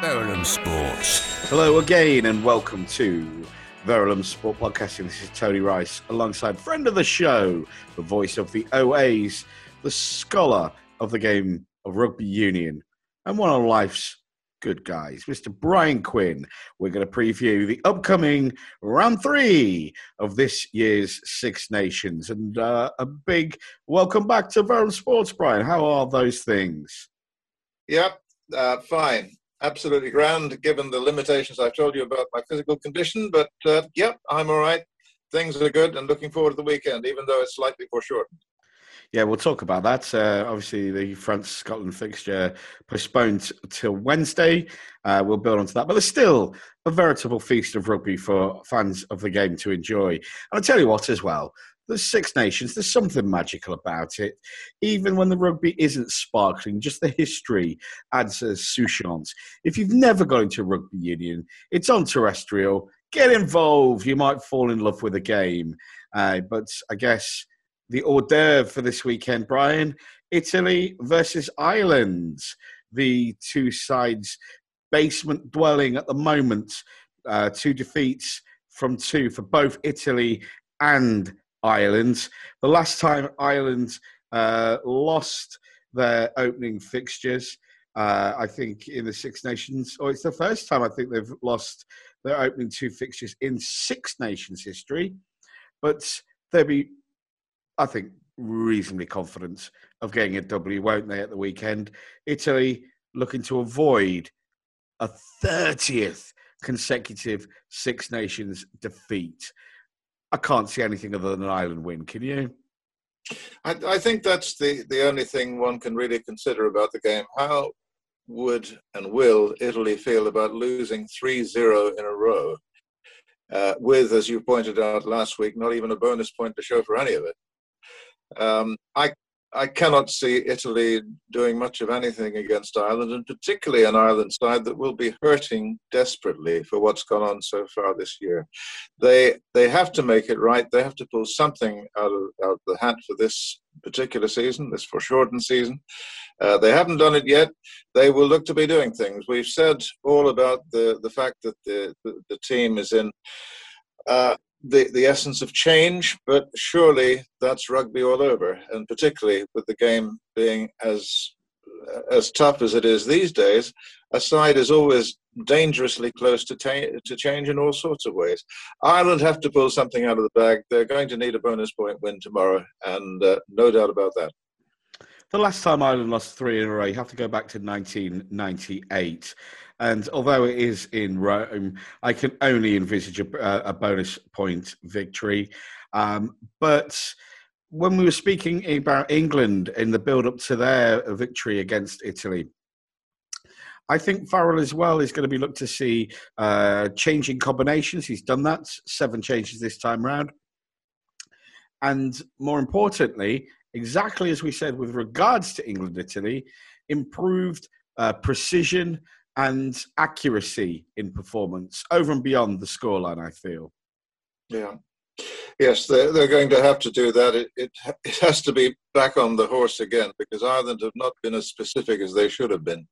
Verulam Sports. Hello again, and welcome to Verulam Sport Podcasting. This is Tony Rice, alongside friend of the show, the voice of the OAs, the scholar of the game of rugby union, and one of life's good guys, Mr. Brian Quinn. We're going to preview the upcoming round three of this year's Six Nations, and uh, a big welcome back to Verulam Sports, Brian. How are those things? Yep, uh, fine. Absolutely grand, given the limitations I've told you about my physical condition. But uh, yep, I'm all right. Things are good and looking forward to the weekend, even though it's slightly foreshortened. Yeah, we'll talk about that. Uh, obviously, the France Scotland fixture postponed till Wednesday. Uh, we'll build onto that. But there's still a veritable feast of rugby for fans of the game to enjoy. And I'll tell you what, as well, there's Six Nations, there's something magical about it. Even when the rugby isn't sparkling, just the history adds a souchance. If you've never gone into rugby union, it's on terrestrial. Get involved. You might fall in love with the game. Uh, but I guess the hors d'oeuvre for this weekend, Brian, Italy versus Ireland. The two sides basement dwelling at the moment. Uh, two defeats from two for both Italy and Ireland. The last time Ireland uh, lost their opening fixtures, uh, I think in the Six Nations, or it's the first time I think they've lost their opening two fixtures in Six Nations history. But they'll be, I think, reasonably confident of getting a W, won't they, at the weekend? Italy looking to avoid a 30th consecutive Six Nations defeat. I can't see anything other than an Ireland win. Can you? I, I, think that's the, the only thing one can really consider about the game. How would and will Italy feel about losing 3 0 in a row, uh, with, as you pointed out last week, not even a bonus point to show for any of it? Um, I I cannot see Italy doing much of anything against Ireland, and particularly an Ireland side that will be hurting desperately for what's gone on so far this year. They they have to make it right. They have to pull something out of out of the hat for this particular season, this foreshortened season. Uh, they haven't done it yet. They will look to be doing things. We've said all about the the fact that the the, the team is in. Uh, the, the essence of change, but surely that's rugby all over, and particularly with the game being as as tough as it is these days, a side is always dangerously close to, ta- to change in all sorts of ways. Ireland have to pull something out of the bag. They're going to need a bonus point win tomorrow, and uh, no doubt about that. The last time Ireland lost three in a row, you have to go back to 1998. And although it is in Rome, I can only envisage a, a bonus point victory. Um, but when we were speaking about England in the build up to their victory against Italy, I think Farrell as well is going to be looked to see uh, changing combinations. He's done that, seven changes this time round. And more importantly, exactly as we said with regards to England Italy, improved uh, precision and accuracy in performance over and beyond the scoreline, I feel. Yeah. Yes, they're, they're going to have to do that. It, it, it has to be back on the horse again because Ireland have not been as specific as they should have been.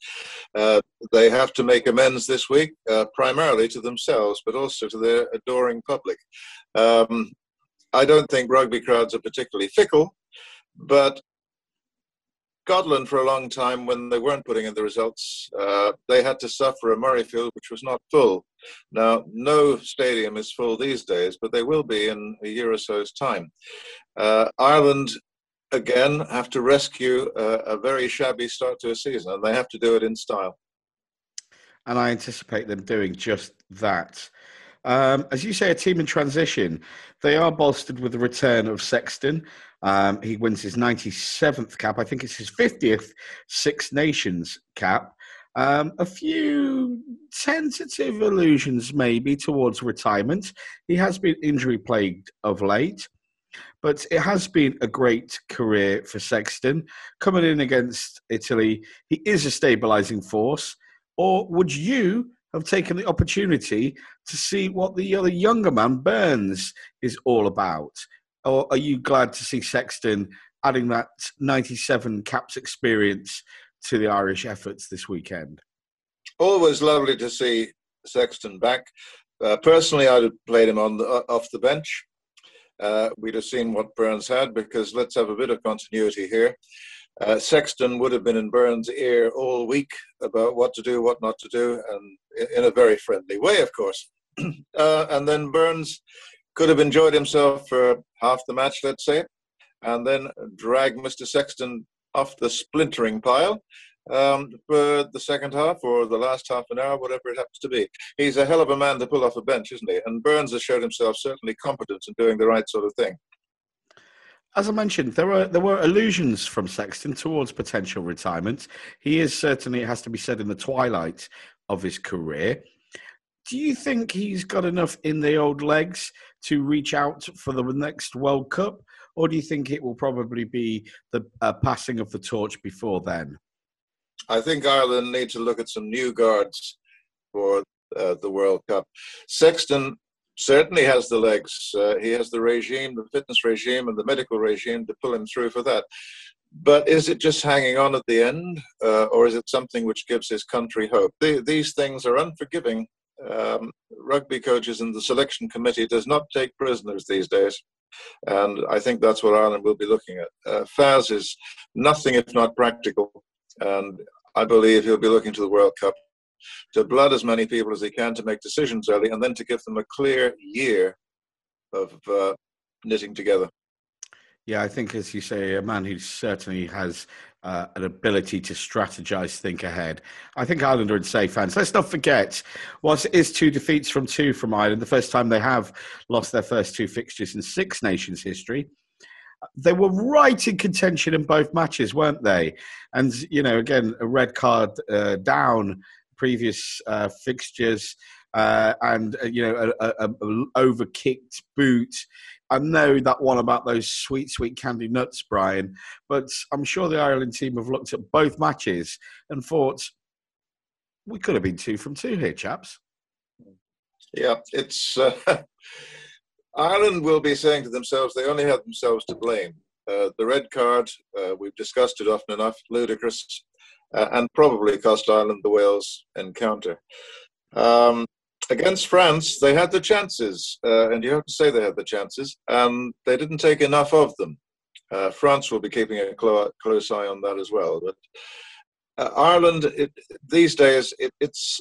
Uh, they have to make amends this week, uh, primarily to themselves, but also to their adoring public. Um, I don't think rugby crowds are particularly fickle, but Scotland, for a long time, when they weren't putting in the results, uh, they had to suffer a Murrayfield which was not full. Now, no stadium is full these days, but they will be in a year or so's time. Uh, Ireland, again, have to rescue a, a very shabby start to a season, and they have to do it in style. And I anticipate them doing just that. Um, as you say, a team in transition. They are bolstered with the return of Sexton. Um, he wins his 97th cap. I think it's his 50th Six Nations cap. Um, a few tentative allusions, maybe, towards retirement. He has been injury plagued of late, but it has been a great career for Sexton. Coming in against Italy, he is a stabilising force. Or would you have taken the opportunity to see what the other younger man, Burns, is all about? Or are you glad to see Sexton adding that 97 caps experience to the Irish efforts this weekend? always lovely to see Sexton back. Uh, personally, I'd have played him on the, uh, off the bench. Uh, we'd have seen what Burns had because let's have a bit of continuity here. Uh, Sexton would have been in Burns' ear all week about what to do, what not to do, and in a very friendly way, of course. uh, and then Burns could have enjoyed himself for half the match, let's say, and then drag Mr. Sexton off the splintering pile um, for the second half or the last half an hour, whatever it happens to be. He's a hell of a man to pull off a bench, isn't he? And Burns has showed himself certainly competent in doing the right sort of thing. As I mentioned, there were there were allusions from Sexton towards potential retirement. He is certainly, it has to be said, in the twilight of his career. Do you think he's got enough in the old legs to reach out for the next World Cup, or do you think it will probably be the uh, passing of the torch before then? I think Ireland need to look at some new guards for uh, the World Cup. Sexton certainly has the legs. Uh, he has the regime, the fitness regime, and the medical regime to pull him through for that. But is it just hanging on at the end, uh, or is it something which gives his country hope? The, these things are unforgiving. Um, rugby coaches and the selection committee does not take prisoners these days. And I think that's what Ireland will be looking at. Uh, Faz is nothing if not practical. And I believe he'll be looking to the World Cup to blood as many people as he can to make decisions early and then to give them a clear year of uh, knitting together. Yeah, I think, as you say, a man who certainly has uh, an ability to strategize, think ahead. I think Ireland are in safe hands. Let's not forget, whilst it is two defeats from two from Ireland, the first time they have lost their first two fixtures in Six Nations history. They were right in contention in both matches, weren't they? And, you know, again, a red card uh, down previous uh, fixtures uh, and, uh, you know, a, a, a overkicked boot. I know that one about those sweet, sweet candy nuts, Brian, but I'm sure the Ireland team have looked at both matches and thought, we could have been two from two here, chaps. Yeah, it's. Uh, Ireland will be saying to themselves they only have themselves to blame. Uh, the red card, uh, we've discussed it often enough, ludicrous, uh, and probably cost Ireland the Wales encounter. Um, against France, they had the chances, uh, and you have to say they had the chances, and they didn't take enough of them. Uh, France will be keeping a clo- close eye on that as well. But uh, Ireland, it, these days, it, it's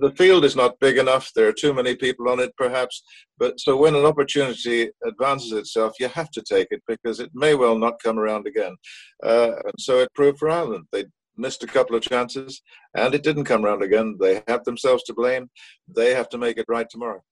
the field is not big enough. There are too many people on it, perhaps. But so when an opportunity advances itself, you have to take it because it may well not come around again. Uh, and so it proved for Ireland. They missed a couple of chances, and it didn't come around again. They have themselves to blame. They have to make it right tomorrow.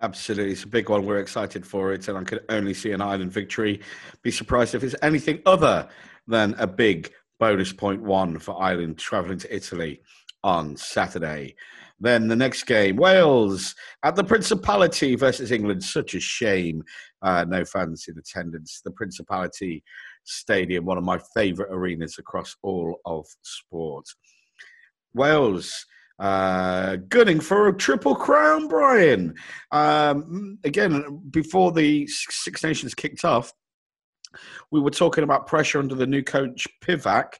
Absolutely. It's a big one. We're excited for it, and I could only see an Ireland victory. Be surprised if it's anything other than a big bonus point one for Ireland travelling to Italy on Saturday. Then the next game, Wales at the Principality versus England. Such a shame. Uh, no fans in attendance. The Principality Stadium, one of my favourite arenas across all of sport. Wales uh, gunning for a triple crown, Brian. Um, again, before the Six Nations kicked off, we were talking about pressure under the new coach Pivac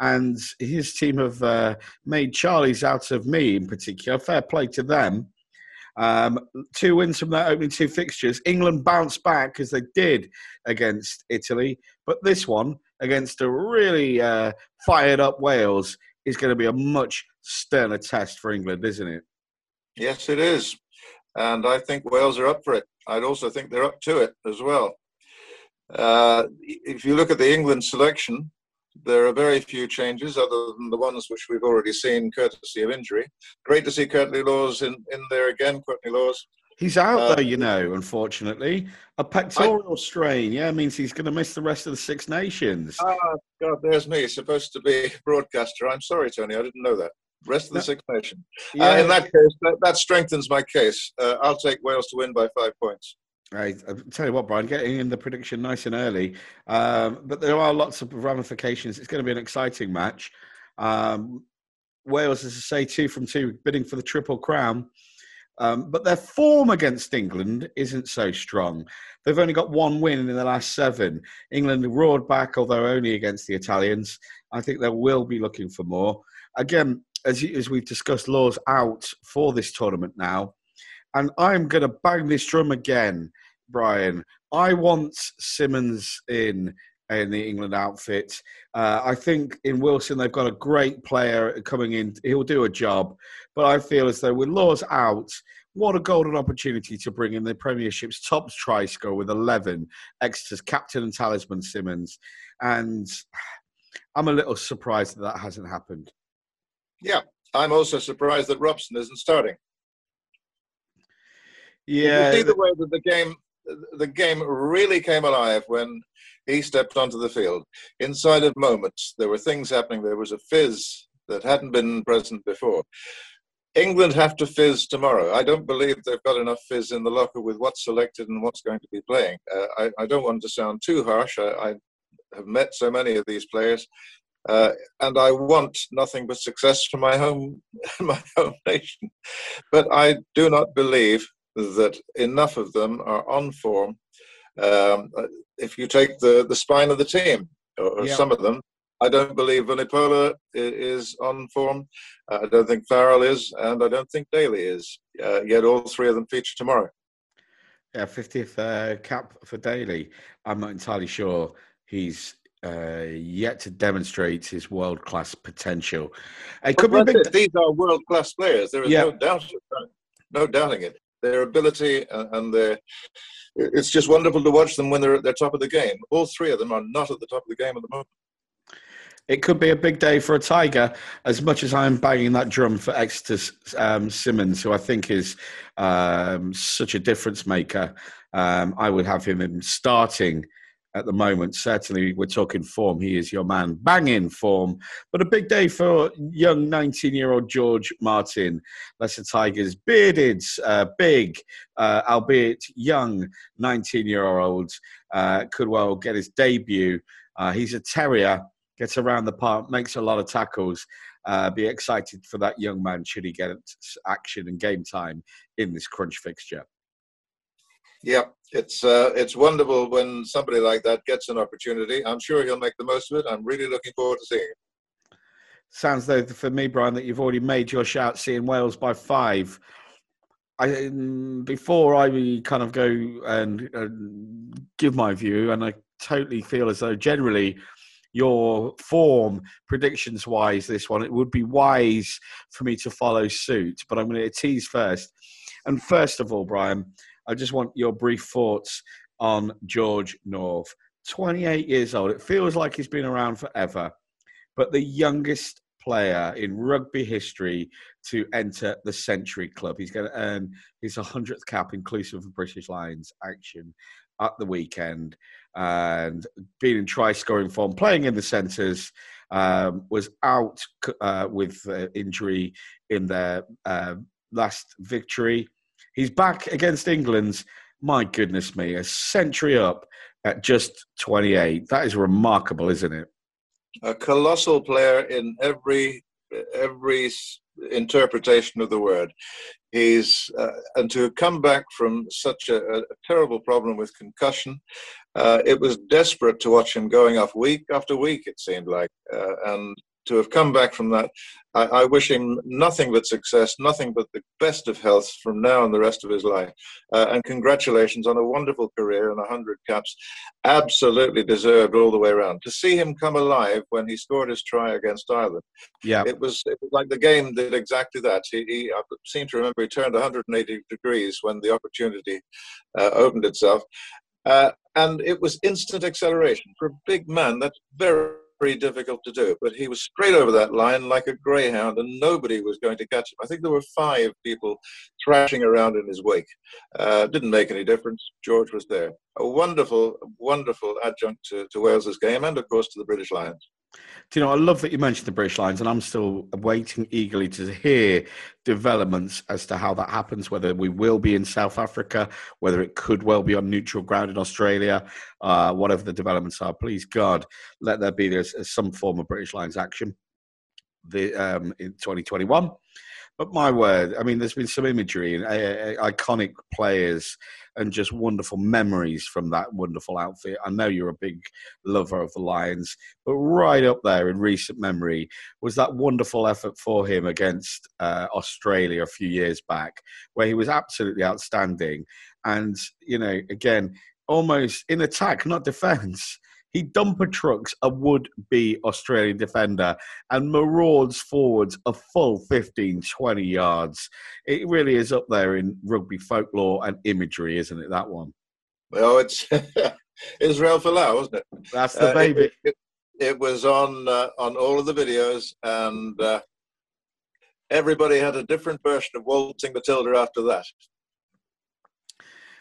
and his team have uh, made Charlie's out of me in particular. Fair play to them. Um, two wins from their opening two fixtures. England bounced back as they did against Italy, but this one against a really uh, fired up Wales is going to be a much sterner test for England, isn't it? Yes, it is. And I think Wales are up for it. I'd also think they're up to it as well. Uh, if you look at the England selection, there are very few changes other than the ones which we've already seen courtesy of injury. Great to see Courtney Lawes in, in there again, Courtney Lawes. He's out uh, there, you know, unfortunately. A pectoral I, strain, yeah, means he's going to miss the rest of the Six Nations. Oh, God, there's me, supposed to be broadcaster. I'm sorry, Tony, I didn't know that. Rest of the no. Six Nations. Yeah. Uh, in that case, that, that strengthens my case. Uh, I'll take Wales to win by five points. I, I tell you what, Brian, getting in the prediction nice and early, um, but there are lots of ramifications. It's going to be an exciting match. Um, Wales, as I say, two from two, bidding for the triple crown. Um, but their form against England isn't so strong. They've only got one win in the last seven. England roared back, although only against the Italians. I think they will be looking for more. Again, as, as we've discussed, Law's out for this tournament now. And I'm going to bang this drum again, Brian. I want Simmonds in in the England outfit. Uh, I think in Wilson they've got a great player coming in. He'll do a job, but I feel as though with Lawes out, what a golden opportunity to bring in the Premiership's top try scorer with 11, Exeter's captain and talisman Simmonds, And I'm a little surprised that that hasn't happened. Yeah, I'm also surprised that Robson isn't starting. Yeah, you see the way that the game the game really came alive when he stepped onto the field. Inside of moments, there were things happening. There was a fizz that hadn't been present before. England have to fizz tomorrow. I don't believe they've got enough fizz in the locker with what's selected and what's going to be playing. Uh, I, I, don't want to sound too harsh. I, I, have met so many of these players, uh, and I want nothing but success for my home, my home nation. But I do not believe that enough of them are on form. Um, if you take the, the spine of the team, or yeah. some of them, I don't believe Vunipola is on form. Uh, I don't think Farrell is, and I don't think Daly is. Uh, yet all three of them feature tomorrow. Yeah, 50th uh, cap for Daly. I'm not entirely sure he's uh, yet to demonstrate his world class potential. It could be big... These are world class players. There is yeah. no doubt, no doubting it. Their ability and their it's just wonderful to watch them when they're at their top of the game. All three of them are not at the top of the game at the moment. It could be a big day for a Tiger, as much as I'm banging that drum for Exeter um, Simmonds, who I think is um, such a difference maker. Um, I would have him in starting at the moment. Certainly, we're talking form. He is your man, banging form. But a big day for young 19 year old George Martin. Leicester Tigers, bearded, uh, big, uh, albeit young 19 year old, uh, could well get his debut. Uh, he's a terrier, gets around the park, makes a lot of tackles. Uh, be excited for that young man should he get action and game time in this crunch fixture. Yeah, it's uh, it's wonderful when somebody like that gets an opportunity. I'm sure he'll make the most of it. I'm really looking forward to seeing it. Sounds though for me, Brian, that you've already made your shout, seeing Wales by five. I before I kind of go and, and give my view, and I totally feel as though generally your form predictions wise this one it would be wise for me to follow suit but i'm going to tease first and first of all brian I just want your brief thoughts on George North. 28 years old. It feels like he's been around forever, but the youngest player in rugby history to enter the Century Club. He's going to earn his 100th cap, inclusive of British Lions action at the weekend. And being in try scoring form, playing in the centres, um, was out uh, with uh, injury in their uh, last victory. He's back against England. My goodness me, a century up at just 28. That is remarkable, isn't it? A colossal player in every every interpretation of the word. He's uh, and to come back from such a, a terrible problem with concussion, uh, it was desperate to watch him going off week after week. It seemed like, uh, and to have come back from that. I, I, wish him nothing but success, nothing but the best of health from now and the rest of his life. Uh, and congratulations on a wonderful career and 100 caps. Absolutely deserved all the way around. To see him come alive when he scored his try against Ireland, yeah, it was, it was like the game did exactly that. He, he I seem to remember he turned 180 degrees when the opportunity uh, opened itself. Uh, and it was instant acceleration. For a big man, that's very difficult to do. But he was straight over that line like a greyhound, and nobody was going to catch him. I think there were five people thrashing around in his wake. Uh, didn't make any difference. George was there. A wonderful, wonderful adjunct to, to Wales's game, and of course to the British Lions. Do you know, I love that you mentioned the British Lions, and I'm still waiting eagerly to hear developments as to how that happens, whether we will be in South Africa, whether it could well be on neutral ground in Australia, uh, whatever the developments are. Please, God, let there be there's some form of British Lions action. The um, in 2021. But my word, I mean, there's been some imagery and uh, uh, iconic players and just wonderful memories from that wonderful outfit. I know you're a big lover of the Lions, but right up there in recent memory was that wonderful effort for him against uh, Australia a few years back, where he was absolutely outstanding. And, you know, again, almost in attack, not defense. He dumper trucks a would be Australian defender and marauds forwards a full 15, 20 yards. It really is up there in rugby folklore and imagery, isn't it? That one. Well, it's Israel Folau, wasn't it? That's the baby. Uh, it, it, it, was on uh, on all of the videos, and uh, everybody had a different version of Waltzing Matilda after that.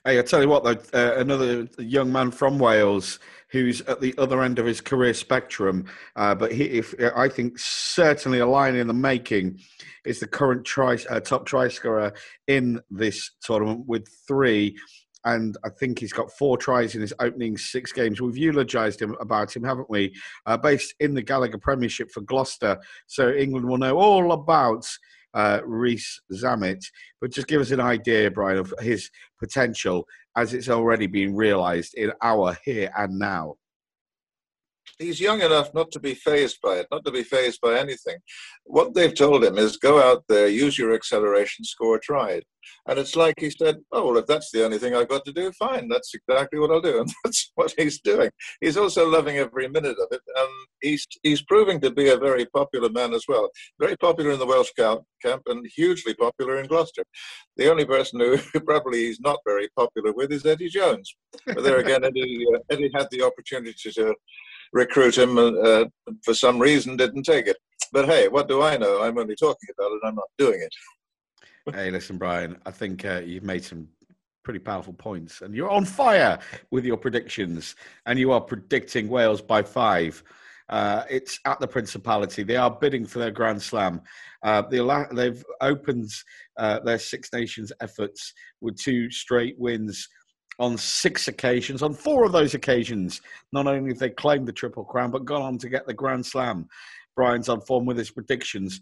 Hey, I tell you what, though, uh, another young man from Wales who's at the other end of his career spectrum, uh, but he, if, I think certainly a line in the making is the current try, uh, top try scorer in this tournament with three. And I think he's got four tries in his opening six games. We've eulogised him about him, haven't we? Uh, based in the Gallagher Premiership for Gloucester, so England will know all about uh, Rees Zammit. But just give us an idea, Brian, of his potential as it's already been realised in our here and now he's young enough not to be phased by it, not to be phased by anything. What they've told him is go out there, use your acceleration, score a try. And it's like he said, oh, well, if that's the only thing I've got to do, fine, that's exactly what I'll do. And that's what he's doing. He's also loving every minute of it. And he's, he's proving to be a very popular man as well. Very popular in the Welsh camp, camp and hugely popular in Gloucester. The only person who probably he's not very popular with is Eddie Jones. But there again, Eddie, uh, Eddie had the opportunity to recruit him uh, for some reason didn't take it. But hey, what do I know? I'm only talking about it. I'm not doing it. hey, listen, Brian. I think uh, you've made some pretty powerful points, and you're on fire with your predictions. And you are predicting Wales by five. Uh, it's at the Principality. They are bidding for their Grand Slam. Uh, they've opened uh, their Six Nations efforts with two straight wins on six occasions. On four of those occasions, not only have they claimed the Triple Crown, but gone on to get the Grand Slam. Brian's on form with his predictions.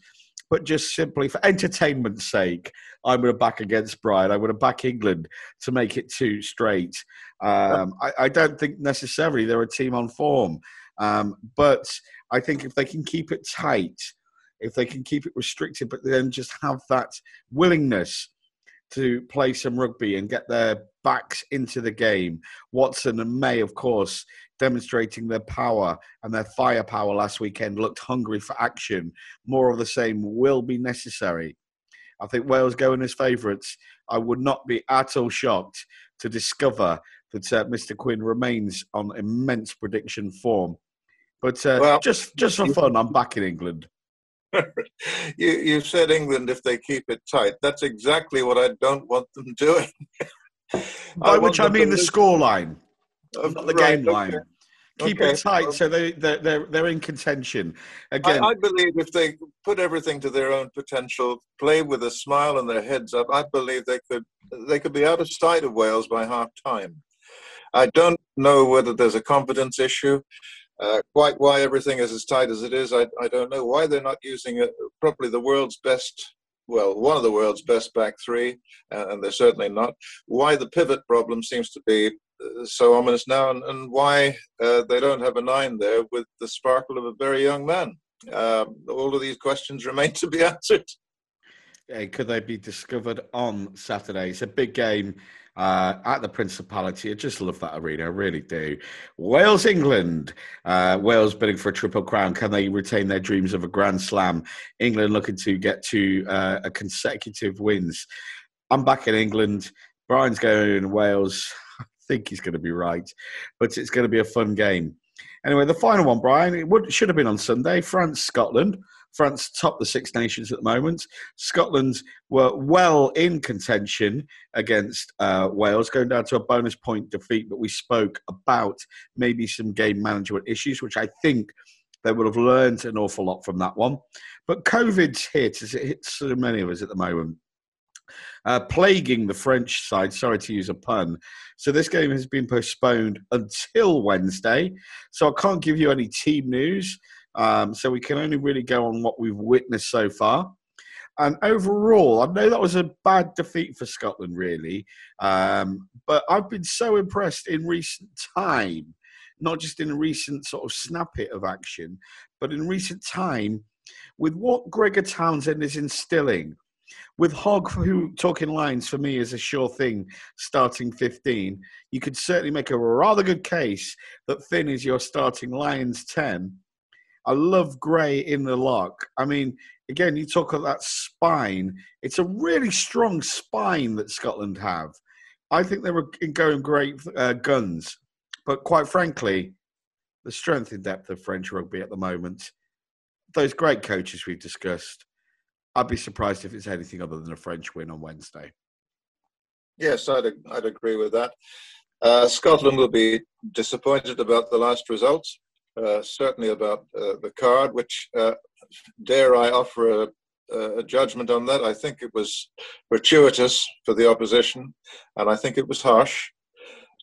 But just simply for entertainment's sake, I'm going to back against Brian. I'm going to back England to make it two straight. Um, I, I, don't think necessarily they're a team on form. Um, but I think if they can keep it tight, if they can keep it restricted, but then just have that willingness to play some rugby and get their backs into the game. Watson and May, of course, demonstrating their power and their firepower last weekend, looked hungry for action. More of the same will be necessary. I think Wales going as favourites. I would not be at all shocked to discover that uh, Mr. Quinn remains on immense prediction form. But uh, well, just just for fun, I'm back in England. you, you said England if they keep it tight. That's exactly what I don't want them doing. By which I mean the score line, not the right, game okay. line. Keep okay. it tight so they, they're, they're, they're in contention. Again, I, I, believe if they put everything to their own potential, play with a smile and their heads up, I believe they could they could be out of sight of Wales by half time. I don't know whether there's a confidence issue. Uh, quite why everything is as tight as it is, I, I don't know. Why they're not using it, probably the world's best, well, one of the world's best back three, and they're certainly not. Why the pivot problem seems to be uh, so ominous now, and, and why uh, they don't have a nine there with the sparkle of a very young man. Um, all of these questions remain to be answered. Could they be discovered on Saturday? It's a big game uh, at the Principality. I just love that arena, I really do. Wales, England. Uh, Wales bidding for a triple crown. Can they retain their dreams of a Grand Slam? England looking to get to uh, a consecutive wins. I'm back in England. Brian's going in Wales. I think he's going to be right, but it's going to be a fun game. Anyway, the final one, Brian, it would, should have been on Sunday. France, Scotland. France top the Six Nations at the moment. Scotland were well in contention against uh, Wales, going down to a bonus point defeat. But we spoke about maybe some game management issues, which I think they would have learned an awful lot from that one. But COVID's hit, as it hits so many of us at the moment. Uh, plaguing the French side. Sorry to use a pun. So this game has been postponed until Wednesday. So I can't give you any team news. Um, so we can only really go on what we've witnessed so far. And overall, I know that was a bad defeat for Scotland, really. Um, but I've been so impressed in recent time, not just in a recent sort of snippet of action, but in recent time with what Gregor Townsend is instilling. With Hogg, who talking lines for me is a sure thing, starting 15, you could certainly make a rather good case that Finn is your starting Lions 10. I love Gray in the lock. I mean, again, you talk about that spine. It's a really strong spine that Scotland have. I think they were going great uh, guns, but quite frankly, the strength and depth of French rugby at the moment, those great coaches we've discussed, I'd be surprised if it's anything other than a French win on Wednesday. Yes, I'd, I'd agree with that. Uh, Scotland will be disappointed about the last results, uh, certainly about uh, the card, which uh, dare I offer a, a, judgment on that? I think it was gratuitous for the opposition, and I think it was harsh.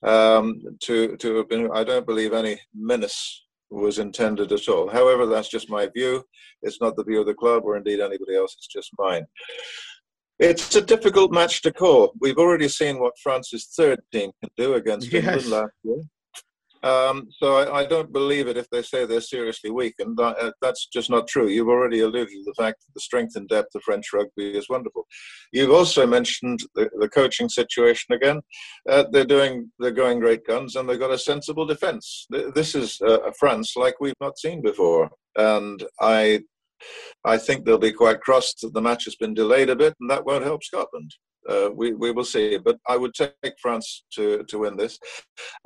Um, to to have been, I don't believe any menace was intended at all. However, that's just my view. It's not the view of the club or indeed anybody else. It's just mine. It's a difficult match to call. We've already seen what France's third team can do against yes. England last year. Um, so I, I, don't believe it if they say they're seriously weakened. Uh, that's just not true. You've already alluded to the fact that the strength and depth of French rugby is wonderful. You've also mentioned the, the coaching situation again. Uh, they're doing they're going great guns and they've got a sensible defence. This is uh, France like we've not seen before, and I I think they'll be quite cross that the match has been delayed a bit, and that won't help Scotland uh, we, we will see. But I would take France to, to win this.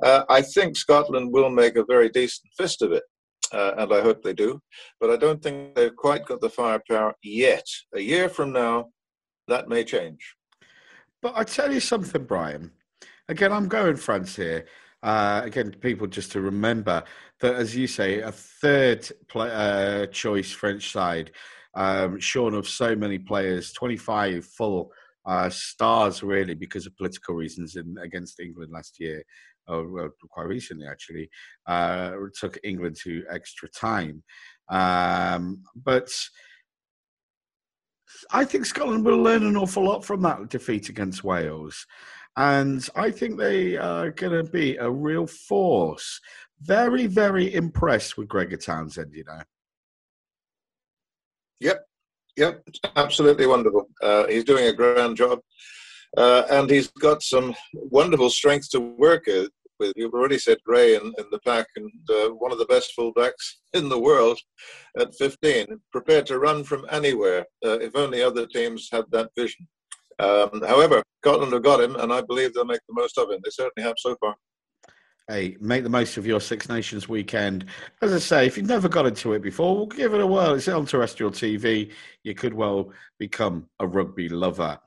Uh, I think Scotland will make a very decent fist of it. Uh, and I hope they do. But I don't think they've quite got the firepower yet. A year from now, that may change. But I tell you something, Brian. Again, I'm going France here. Uh, again, people just to remember that, as you say, a third play, uh, choice French side, um, shorn of so many players, 25 full uh, stars really because of political reasons in, against England last year, or well, quite recently actually, uh, took England to extra time. Um, but I think Scotland will learn an awful lot from that defeat against Wales. And I think they are going to be a real force. Very, very impressed with Gregor Townsend, you know. Yep, Yep, absolutely wonderful. Uh, he's doing a grand job, uh, and he's got some wonderful strength to work with. You've already said Gray in, in the pack, and uh, one of the best fullbacks in the world at 15, prepared to run from anywhere. Uh, if only other teams had that vision. Um, however, Scotland have got him, and I believe they'll make the most of him. They certainly have so far hey, make the most of your Six Nations weekend. As I say, if you've never got into it before, we'll give it a whirl. It's on terrestrial TV. You could well become a rugby lover.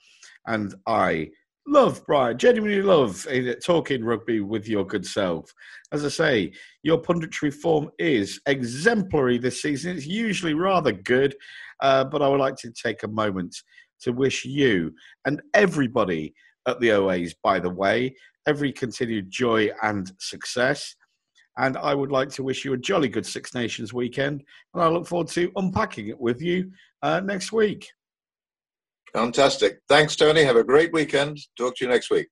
And I love, Brian, genuinely love eh, talking rugby with your good self. As I say, your punditry form is exemplary this season. It's usually rather good, uh, but I would like to take a moment to wish you and everybody at the OAs, by the way, every continued joy and success. And I would like to wish you a jolly good Six Nations weekend. And I look forward to unpacking it with you uh, next week. Fantastic. Thanks, Tony. Have a great weekend. Talk to you next week.